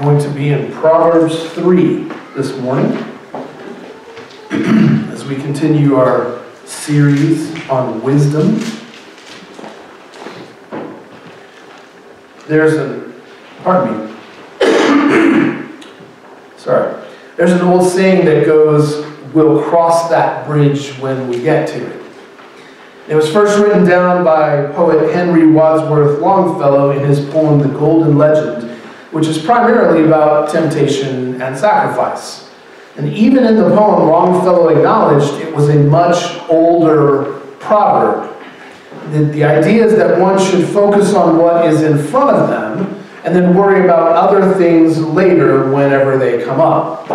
going to be in Proverbs 3 this morning as we continue our series on wisdom. There's a, pardon me. Sorry. There's an old saying that goes, we'll cross that bridge when we get to it. It was first written down by poet Henry Wadsworth Longfellow in his poem The Golden Legend, which is primarily about temptation and sacrifice. And even in the poem, Longfellow acknowledged it was a much older proverb. The, the idea is that one should focus on what is in front of them and then worry about other things later whenever they come up.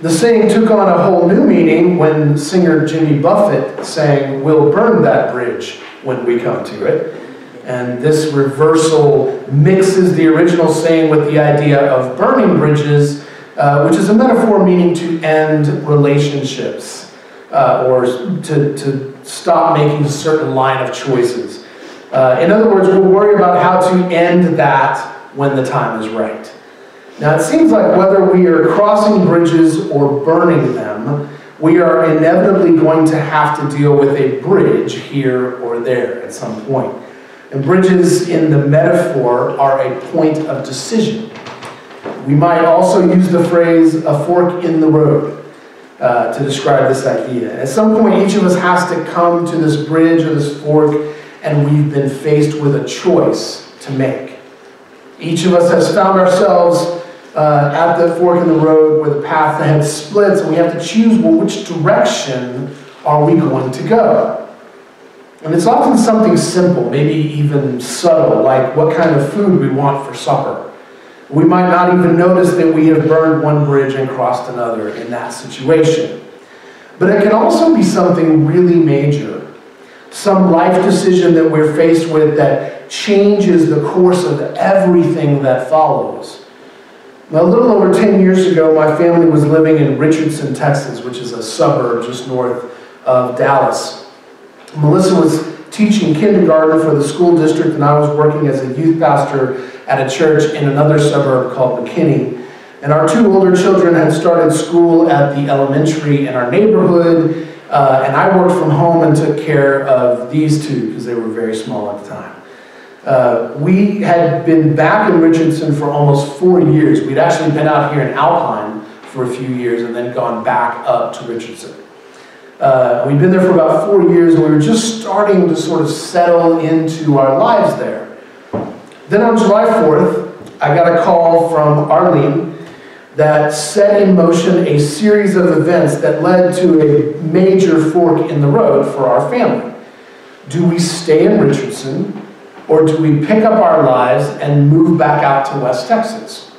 The saying took on a whole new meaning when singer Jimmy Buffett sang, We'll burn that bridge when we come to it. And this reversal mixes the original saying with the idea of burning bridges, uh, which is a metaphor meaning to end relationships uh, or to, to stop making a certain line of choices. Uh, in other words, we'll worry about how to end that when the time is right. Now, it seems like whether we are crossing bridges or burning them, we are inevitably going to have to deal with a bridge here or there at some point. And bridges in the metaphor are a point of decision. We might also use the phrase a fork in the road uh, to describe this idea. At some point, each of us has to come to this bridge or this fork, and we've been faced with a choice to make. Each of us has found ourselves uh, at the fork in the road where the path ahead splits, and we have to choose well, which direction are we going to go. And it's often something simple, maybe even subtle, like what kind of food we want for supper. We might not even notice that we have burned one bridge and crossed another in that situation. But it can also be something really major, some life decision that we're faced with that changes the course of everything that follows. Now, a little over 10 years ago, my family was living in Richardson, Texas, which is a suburb just north of Dallas. Melissa was teaching kindergarten for the school district, and I was working as a youth pastor at a church in another suburb called McKinney. And our two older children had started school at the elementary in our neighborhood, uh, and I worked from home and took care of these two because they were very small at the time. Uh, we had been back in Richardson for almost four years. We'd actually been out here in Alpine for a few years and then gone back up to Richardson. Uh, we'd been there for about four years and we were just starting to sort of settle into our lives there. Then on July 4th, I got a call from Arlene that set in motion a series of events that led to a major fork in the road for our family. Do we stay in Richardson or do we pick up our lives and move back out to West Texas?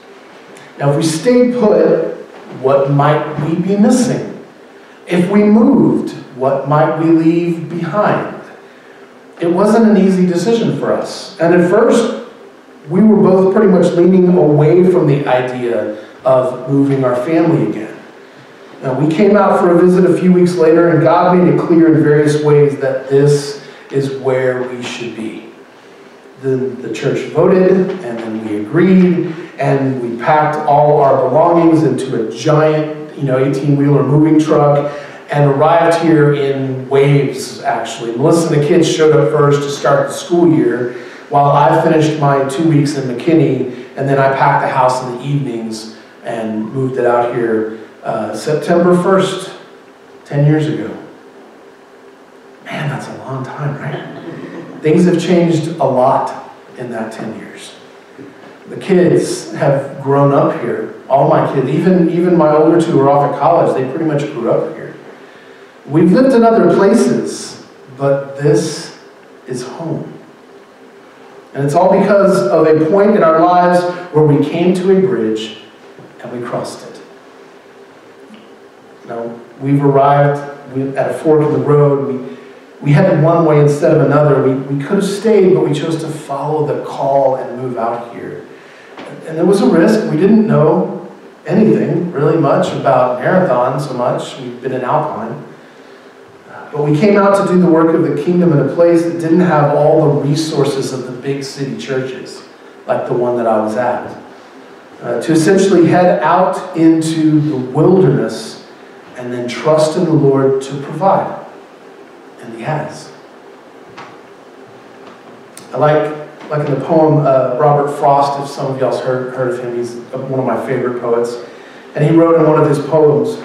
Now, if we stay put, what might we be missing? If we moved, what might we leave behind? It wasn't an easy decision for us. And at first, we were both pretty much leaning away from the idea of moving our family again. Now, we came out for a visit a few weeks later, and God made it clear in various ways that this is where we should be. Then the church voted, and then we agreed, and we packed all our belongings into a giant, you know, 18-wheeler moving truck, and arrived here in waves, actually. Melissa and the kids showed up first to start the school year, while I finished my two weeks in McKinney, and then I packed the house in the evenings and moved it out here uh, September 1st, 10 years ago. Man, that's a long time, right? Things have changed a lot in that 10 years. The kids have grown up here. All my kids, even, even my older two are off at college, they pretty much grew up here. We've lived in other places, but this is home. And it's all because of a point in our lives where we came to a bridge and we crossed it. Now, we've arrived at a fork in the road. We, we headed one way instead of another. We, we could have stayed, but we chose to follow the call and move out here. And there was a risk. We didn't know anything really much about Marathon so much. We've been in Alpine. But we came out to do the work of the kingdom in a place that didn't have all the resources of the big city churches, like the one that I was at. uh, to essentially head out into the wilderness and then trust in the Lord to provide. And He has. I like, like in the poem uh, Robert Frost, if some of y'all heard, heard of him, he's one of my favorite poets. And he wrote in one of his poems,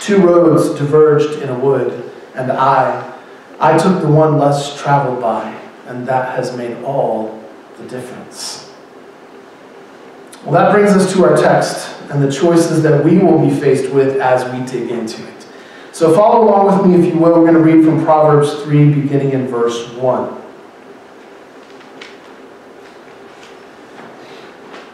Two roads diverged in a wood, and I, I took the one less traveled by, and that has made all the difference. Well, that brings us to our text and the choices that we will be faced with as we dig into it. So follow along with me, if you will. We're going to read from Proverbs 3, beginning in verse 1.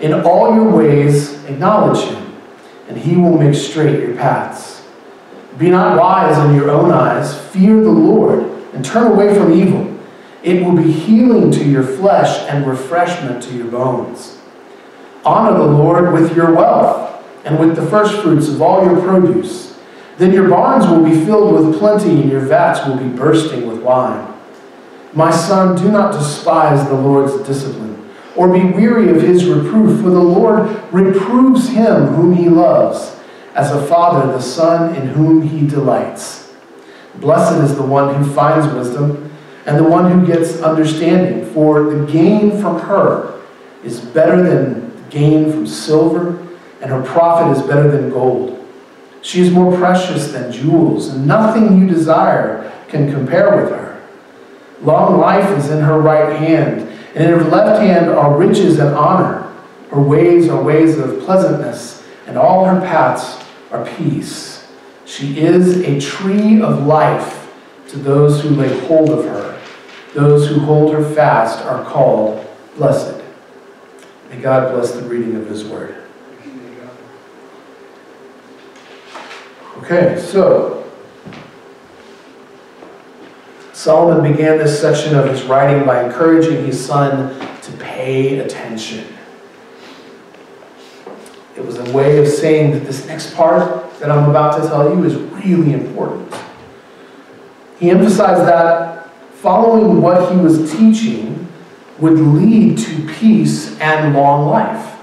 In all your ways, acknowledge him, and he will make straight your paths. Be not wise in your own eyes. Fear the Lord, and turn away from evil. It will be healing to your flesh and refreshment to your bones. Honor the Lord with your wealth, and with the firstfruits of all your produce. Then your barns will be filled with plenty, and your vats will be bursting with wine. My son, do not despise the Lord's discipline or be weary of his reproof, for the Lord reproves him whom he loves, as a father the son in whom he delights. Blessed is the one who finds wisdom, and the one who gets understanding, for the gain from her is better than gain from silver, and her profit is better than gold. She is more precious than jewels, and nothing you desire can compare with her. Long life is in her right hand and in her left hand are riches and honor. Her ways are ways of pleasantness, and all her paths are peace. She is a tree of life to those who lay hold of her. Those who hold her fast are called blessed. May God bless the reading of his word. Okay, so Solomon began this section of his writing by encouraging his son to pay attention. It was a way of saying that this next part that I'm about to tell you is really important. He emphasized that following what he was teaching would lead to peace and long life.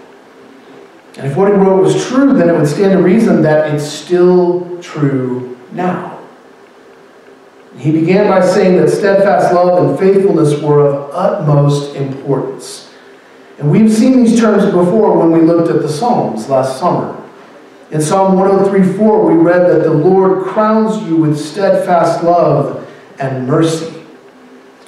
And if what he wrote was true, then it would stand to reason that it's still true now. He began by saying that steadfast love and faithfulness were of utmost importance. And we've seen these terms before when we looked at the Psalms last summer. In Psalm 103:4, we read that the Lord crowns you with steadfast love and mercy.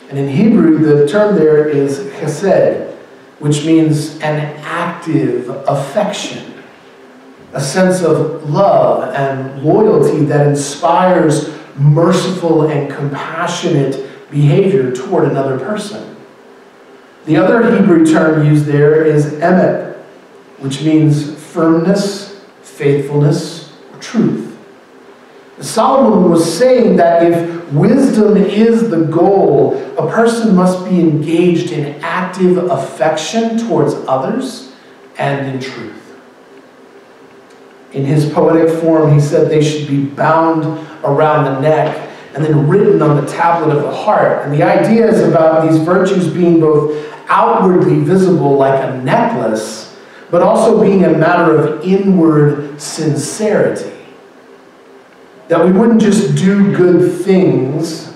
And in Hebrew, the term there is chesed, which means an active affection, a sense of love and loyalty that inspires merciful and compassionate behavior toward another person. The other Hebrew term used there is emet, which means firmness, faithfulness, or truth. Solomon was saying that if wisdom is the goal, a person must be engaged in active affection towards others and in truth. In his poetic form, he said they should be bound around the neck and then written on the tablet of the heart. And the idea is about these virtues being both outwardly visible like a necklace, but also being a matter of inward sincerity. That we wouldn't just do good things,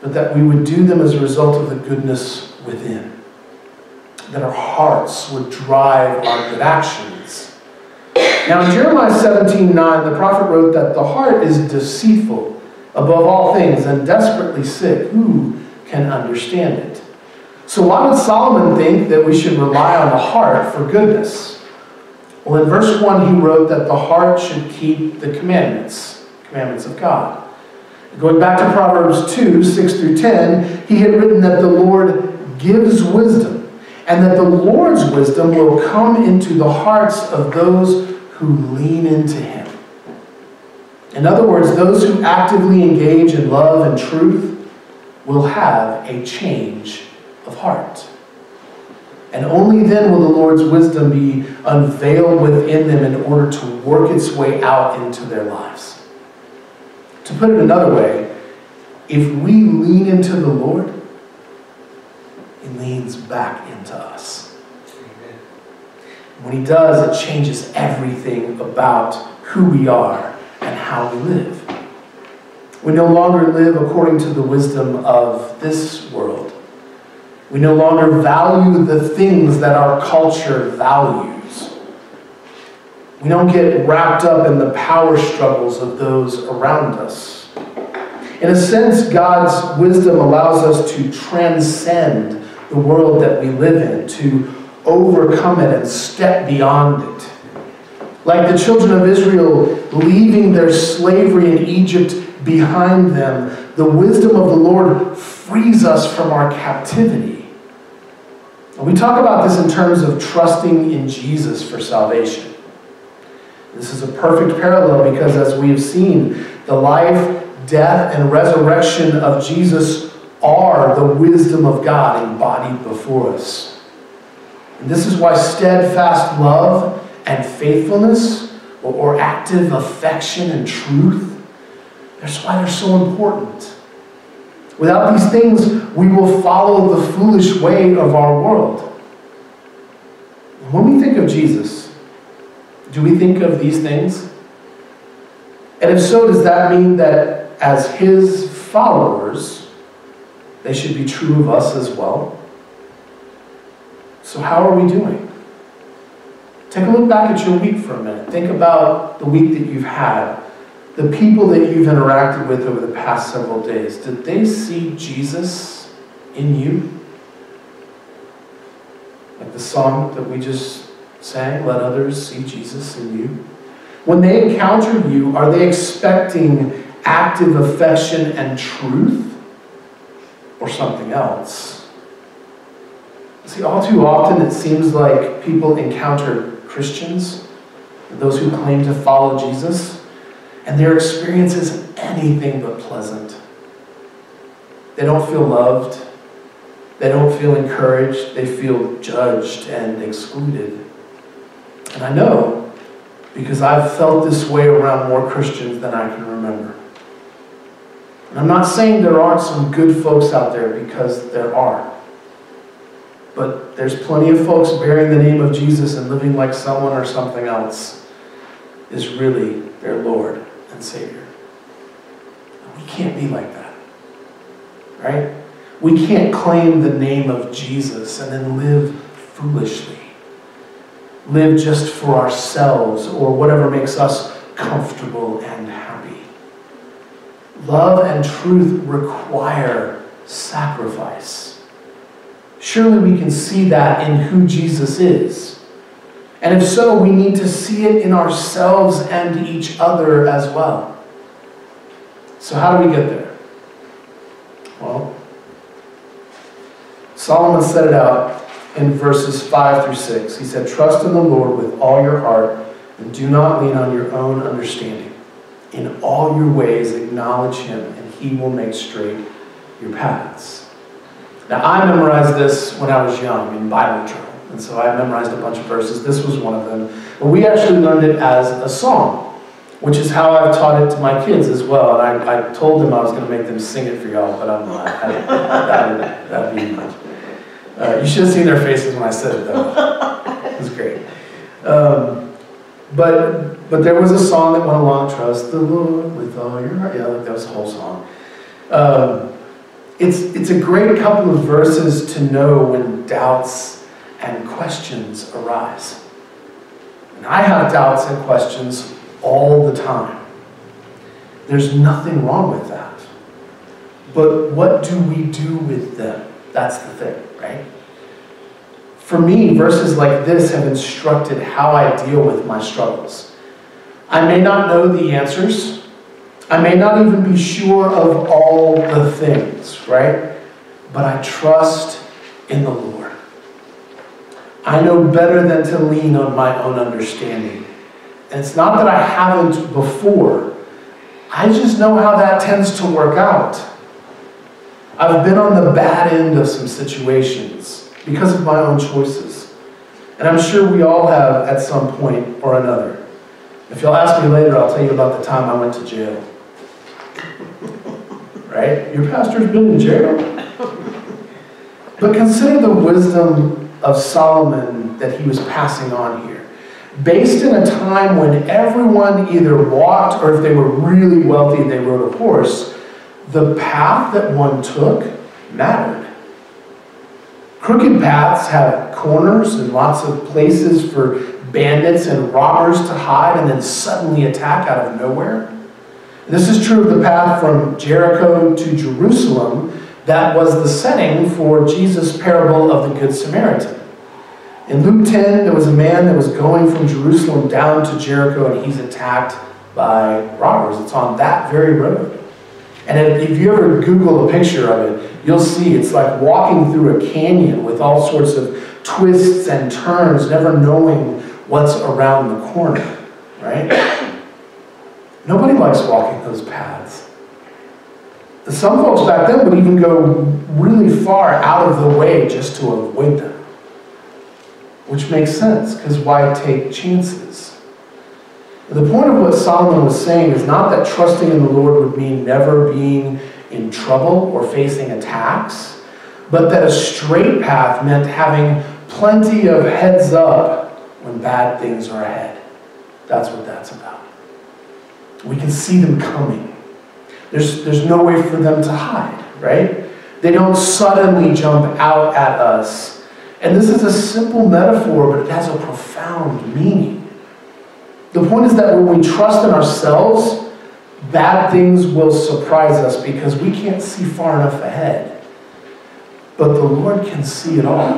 but that we would do them as a result of the goodness within. That our hearts would drive our good actions. Now in Jeremiah 17, 9, the prophet wrote that the heart is deceitful above all things and desperately sick. Who can understand it? So why would Solomon think that we should rely on the heart for goodness? Well, in verse 1, he wrote that the heart should keep the commandments, commandments of God. Going back to Proverbs 2, 6 through 10, he had written that the Lord gives wisdom and that the Lord's wisdom will come into the hearts of those who lean into Him. In other words, those who actively engage in love and truth will have a change of heart. And only then will the Lord's wisdom be unveiled within them in order to work its way out into their lives. To put it another way, if we lean into the Lord, He leans back into us. When He does, it changes everything about who we are and how we live. We no longer live according to the wisdom of this world. We no longer value the things that our culture values. We don't get wrapped up in the power struggles of those around us. In a sense, God's wisdom allows us to transcend the world that we live in, to overcome it and step beyond it. Like the children of Israel leaving their slavery in Egypt behind them, the wisdom of the Lord frees us from our captivity. And we talk about this in terms of trusting in Jesus for salvation. This is a perfect parallel because, as we have seen, the life, death, and resurrection of Jesus are the wisdom of God embodied before us. And this is why steadfast love and faithfulness or, or active affection and truth. That's why they're so important. Without these things, we will follow the foolish way of our world. When we think of Jesus, do we think of these things? And if so, does that mean that as his followers, they should be true of us as well? So, how are we doing? Take a look back at your week for a minute. Think about the week that you've had, the people that you've interacted with over the past several days. Did they see Jesus in you? Like the song that we just sang, Let Others See Jesus in You. When they encounter you, are they expecting active affection and truth or something else? See, all too often it seems like people encounter Christians, those who claim to follow Jesus, and their experience is anything but pleasant. They don't feel loved. They don't feel encouraged. They feel judged and excluded. And I know because I've felt this way around more Christians than I can remember. And I'm not saying there aren't some good folks out there because there are. But there's plenty of folks bearing the name of Jesus and living like someone or something else is really their Lord and Savior. We can't be like that. Right? We can't claim the name of Jesus and then live foolishly. Live just for ourselves or whatever makes us comfortable and happy. Love and truth require sacrifice. Surely we can see that in who Jesus is. And if so, we need to see it in ourselves and each other as well. So, how do we get there? Well, Solomon set it out in verses 5 through 6. He said, Trust in the Lord with all your heart and do not lean on your own understanding. In all your ways, acknowledge him, and he will make straight your paths. Now, I memorized this when I was young in Bible drill, and so I memorized a bunch of verses. This was one of them. But we actually learned it as a song, which is how I've taught it to my kids as well. And I, I told them I was going to make them sing it for y'all, but I'm not. that would be much. Uh, you should have seen their faces when I said it, though. It was great. Um, but but there was a song that went along, Trust the Lord with all your heart. Yeah, like that was the whole song. Um, it's, it's a great couple of verses to know when doubts and questions arise. And I have doubts and questions all the time. There's nothing wrong with that. But what do we do with them? That's the thing, right? For me, verses like this have instructed how I deal with my struggles. I may not know the answers, I may not even be sure of all the things, right? But I trust in the Lord. I know better than to lean on my own understanding. And it's not that I haven't before, I just know how that tends to work out. I've been on the bad end of some situations because of my own choices. And I'm sure we all have at some point or another. If you'll ask me later, I'll tell you about the time I went to jail. Right? Your pastor's been in jail? But consider the wisdom of Solomon that he was passing on here. Based in a time when everyone either walked or if they were really wealthy, they rode a horse, the path that one took mattered. Crooked paths have corners and lots of places for bandits and robbers to hide and then suddenly attack out of nowhere. This is true of the path from Jericho to Jerusalem that was the setting for Jesus' parable of the Good Samaritan. In Luke 10, there was a man that was going from Jerusalem down to Jericho and he's attacked by robbers. It's on that very road. And if you ever Google a picture of it, you'll see it's like walking through a canyon with all sorts of twists and turns, never knowing what's around the corner, right? Nobody likes walking those paths. Some folks back then would even go really far out of the way just to avoid them. Which makes sense, because why take chances? The point of what Solomon was saying is not that trusting in the Lord would mean never being in trouble or facing attacks, but that a straight path meant having plenty of heads up when bad things are ahead. That's what that's about. We can see them coming. There's, there's no way for them to hide, right? They don't suddenly jump out at us. And this is a simple metaphor, but it has a profound meaning. The point is that when we trust in ourselves, bad things will surprise us because we can't see far enough ahead. But the Lord can see it all.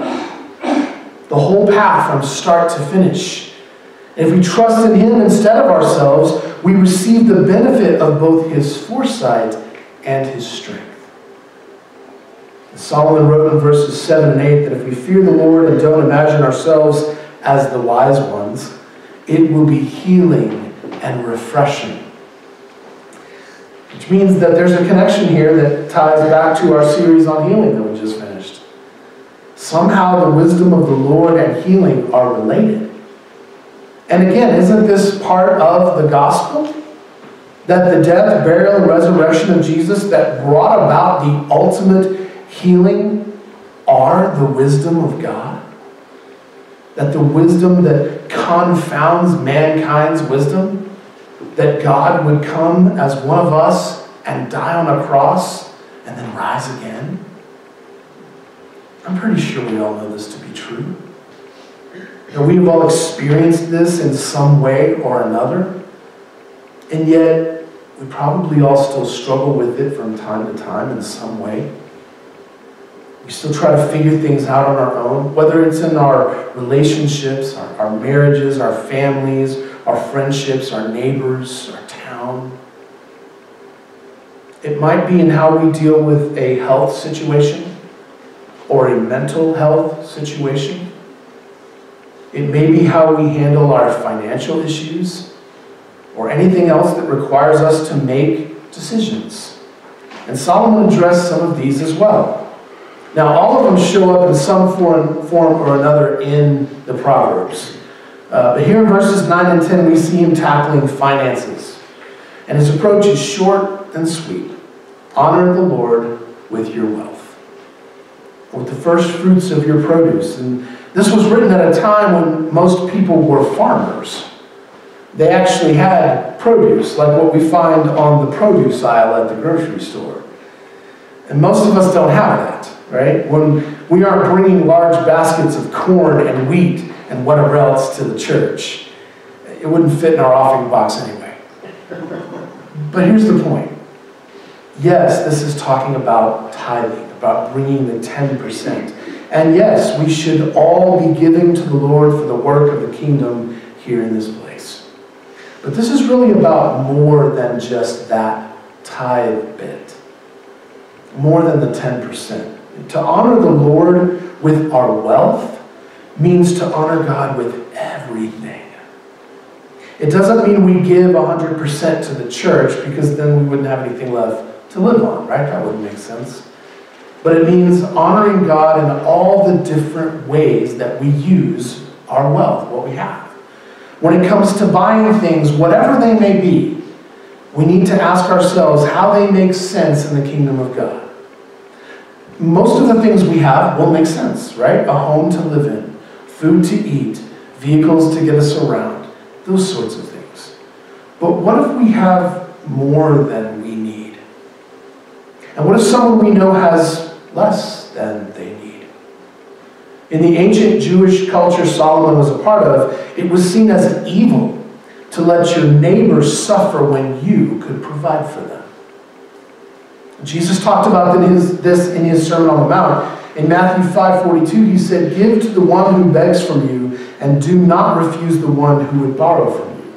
The whole path from start to finish. If we trust in Him instead of ourselves, we receive the benefit of both His foresight and His strength. Solomon wrote in verses 7 and 8 that if we fear the Lord and don't imagine ourselves as the wise ones, it will be healing and refreshing. Which means that there's a connection here that ties back to our series on healing that we just finished. Somehow the wisdom of the Lord and healing are related. And again, isn't this part of the gospel? That the death, burial, and resurrection of Jesus that brought about the ultimate healing are the wisdom of God? That the wisdom that confounds mankind's wisdom? That God would come as one of us and die on a cross and then rise again? I'm pretty sure we all know this to be true. And we have all experienced this in some way or another. And yet, we probably all still struggle with it from time to time in some way. We still try to figure things out on our own, whether it's in our relationships, our, our marriages, our families, our friendships, our neighbors, our town. It might be in how we deal with a health situation or a mental health situation. It may be how we handle our financial issues or anything else that requires us to make decisions. And Solomon addressed some of these as well. Now, all of them show up in some form, form or another in the Proverbs. Uh, but here in verses 9 and 10, we see him tackling finances. And his approach is short and sweet. Honor the Lord with your wealth, with the first fruits of your produce. And this was written at a time when most people were farmers. They actually had produce, like what we find on the produce aisle at the grocery store. And most of us don't have that right? When we aren't bringing large baskets of corn and wheat and whatever else to the church. It wouldn't fit in our offering box anyway. But here's the point. Yes, this is talking about tithing, about bringing the 10%. And yes, we should all be giving to the Lord for the work of the kingdom here in this place. But this is really about more than just that tithe bit, more than the 10% to honor the Lord with our wealth means to honor God with everything. It doesn't mean we give 100% to the church because then we wouldn't have anything left to live on, right? That wouldn't make sense. But it means honoring God in all the different ways that we use our wealth, what we have. When it comes to buying things, whatever they may be, we need to ask ourselves how they make sense in the kingdom of God. Most of the things we have will make sense, right? A home to live in, food to eat, vehicles to get us around, those sorts of things. But what if we have more than we need? And what if someone we know has less than they need? In the ancient Jewish culture Solomon was a part of, it was seen as evil to let your neighbors suffer when you could provide for them. Jesus talked about this in his Sermon on the Mount. In Matthew 5:42, he said, "Give to the one who begs from you, and do not refuse the one who would borrow from you."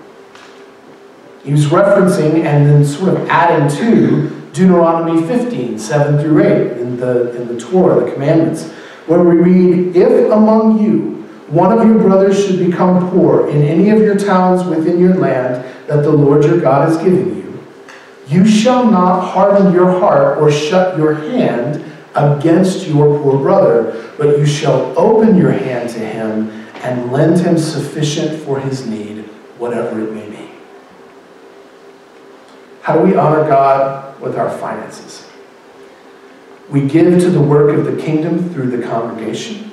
He was referencing and then sort of adding to Deuteronomy 15, 7 through 8, in the, in the Torah, the commandments, where we read, If among you one of your brothers should become poor in any of your towns within your land that the Lord your God is giving you, you shall not harden your heart or shut your hand against your poor brother, but you shall open your hand to him and lend him sufficient for his need, whatever it may be. How do we honor God with our finances? We give to the work of the kingdom through the congregation.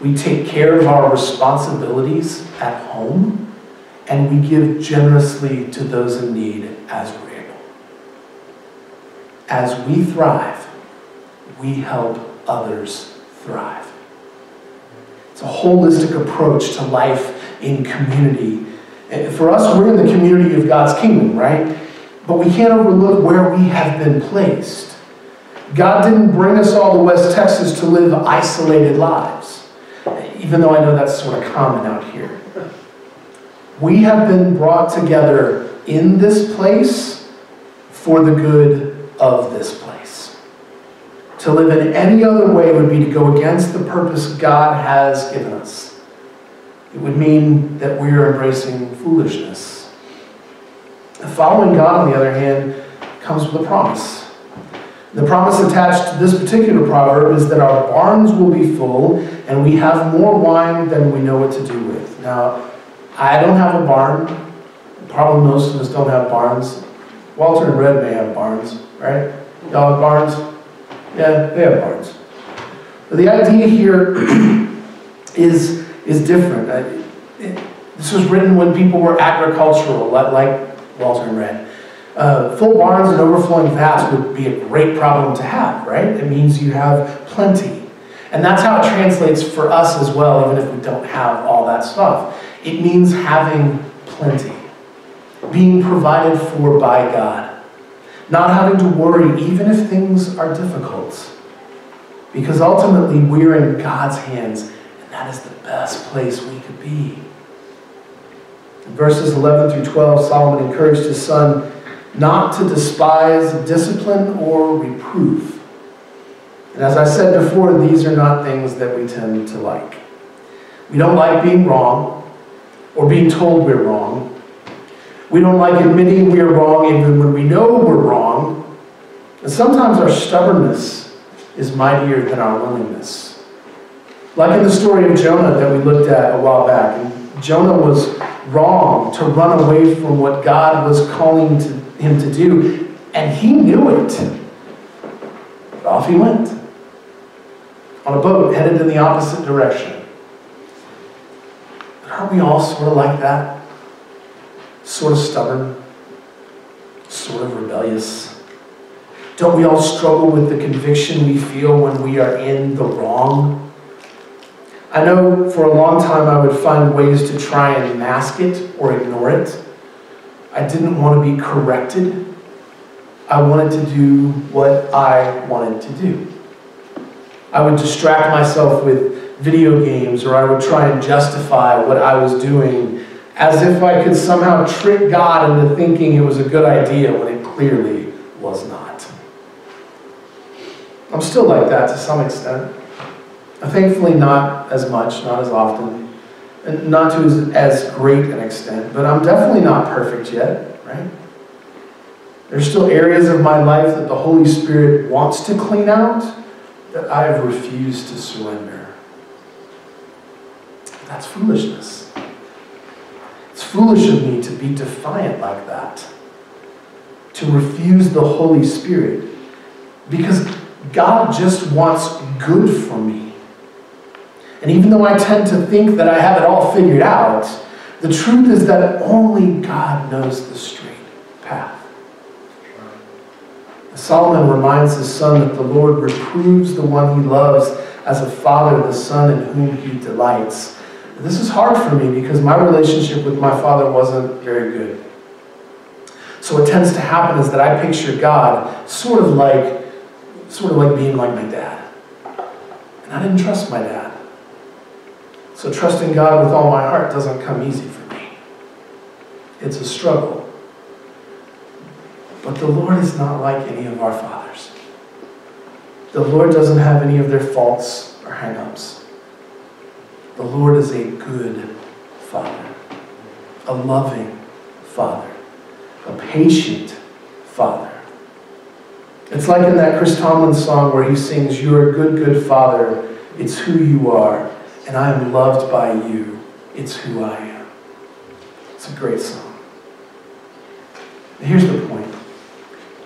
We take care of our responsibilities at home, and we give generously to those in need as we're able. As we thrive, we help others thrive. It's a holistic approach to life in community. Eh, for us, we're in the community of God's kingdom, right? But we can't overlook where we have been placed. God didn't bring us all to West Texas to live isolated lives even though I know that's sort of common out here. We have been brought together in this place for the good of this place. To live in any other way would be to go against the purpose God has given us. It would mean that we are embracing foolishness. Following God, on the other hand, comes with a promise. The promise attached to this particular proverb is that our barns will be full and we have more wine than we know what to do with. Now, I don't have a barn. Probably most of us don't have barns. Walter and Red may have barns, right? Y'all have barns? Yeah, they have barns. But the idea here is, is different. Uh, it, this was written when people were agricultural, like Walter and Red. Uh, full barns and overflowing vats would be a great problem to have, right? It means you have plenty. And that's how it translates for us as well, even if we don't have all that stuff. It means having plenty, being provided for by God, not having to worry even if things are difficult. Because ultimately, we're in God's hands, and that is the best place we could be. In verses 11 through 12, Solomon encouraged his son not to despise discipline or reproof. And as I said before, these are not things that we tend to like. We don't like being wrong or being told we're wrong. We don't like admitting we're wrong even when we know we're wrong. And sometimes our stubbornness is mightier than our willingness. Like in the story of Jonah that we looked at a while back. Jonah was wrong to run away from what God was calling to him to do, and he knew it. But off he went on a boat headed in the opposite direction. But aren't we all sort of like that? Sort of stubborn, sort of rebellious. Don't we all struggle with the conviction we feel when we are in the wrong? I know for a long time I would find ways to try and mask it or ignore it. I didn't want to be corrected. I wanted to do what I wanted to do. I would distract myself with video games or I would try and justify what I was doing as if I could somehow trick God into thinking it was a good idea when it clearly was not. I'm still like that to some extent. Thankfully, not as much, not as often, not to as great an extent, but I'm definitely not perfect yet, right? There's still areas of my life that the Holy Spirit wants to clean out that I have refused to surrender. That's foolishness. It's foolish of me to be defiant like that, to refuse the Holy Spirit, because God just wants good for me. And even though I tend to think that I have it all figured out, the truth is that only God knows the straight path. Solomon reminds his son that the Lord reproves the one he loves as a father the son in whom he delights. This is hard for me because my relationship with my father wasn't very good. So what tends to happen is that I picture God sort of like sort of like being like my dad. And I didn't trust my dad. So trusting God with all my heart doesn't come easy for me. It's a struggle. But the Lord is not like any of our fathers. The Lord doesn't have any of their faults or hang-ups. The Lord is a good Father, a loving Father, a patient Father. It's like in that Chris Tomlin song where he sings, You're a good, good Father. It's who you are, and I am loved by you. It's who I am. It's a great song. Here's the point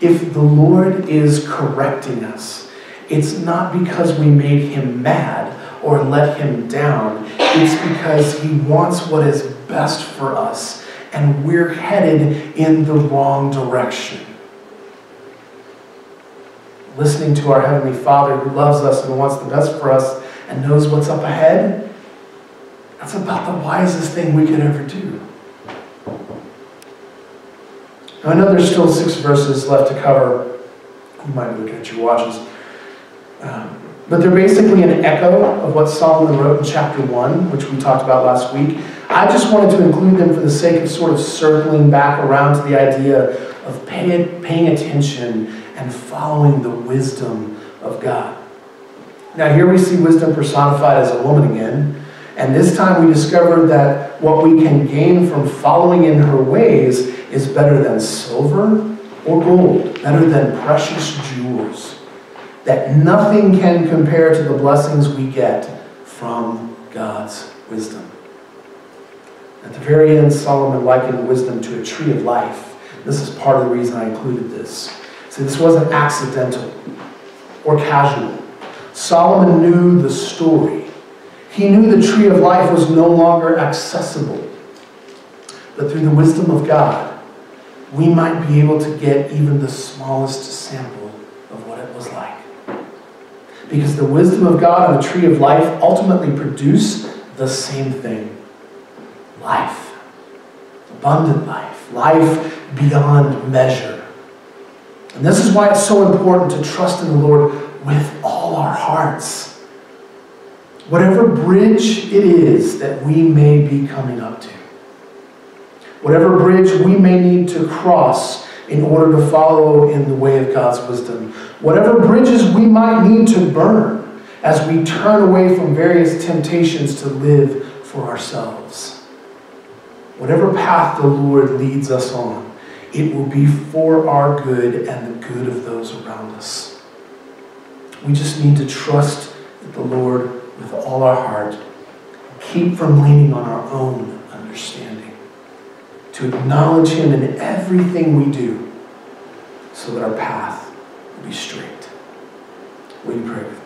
if the Lord is correcting us, it's not because we made him mad or let him down. It's because he wants what is best for us, and we're headed in the wrong direction. Listening to our Heavenly Father who loves us and wants the best for us and knows what's up ahead, that's about the wisest thing we could ever do. Now, I know there's still six verses left to cover. You might be looking at your watches. Um, but they're basically an echo of what Solomon wrote in chapter 1, which we talked about last week. I just wanted to include them for the sake of sort of circling back around to the idea of pay, paying attention and following the wisdom of God. Now, here we see wisdom personified as a woman again. And this time we discover that what we can gain from following in her ways is better than silver or gold, better than precious jewels. That nothing can compare to the blessings we get from God's wisdom. At the very end, Solomon likened wisdom to a tree of life. This is part of the reason I included this. See, this wasn't accidental or casual. Solomon knew the story. He knew the tree of life was no longer accessible. But through the wisdom of God, we might be able to get even the smallest sample of what it was like. Because the wisdom of God and the tree of life ultimately produce the same thing life, abundant life, life beyond measure. And this is why it's so important to trust in the Lord with all our hearts. Whatever bridge it is that we may be coming up to whatever bridge we may need to cross in order to follow in the way of God's wisdom, whatever bridges we might need to burn as we turn away from various temptations to live for ourselves. Whatever path the Lord leads us on, it will be for our good and the good of those around us. We just need to trust the Lord with all our heart, keep from leaning on our own understanding to acknowledge Him in everything we do so that our path will be straight. Will you pray with me?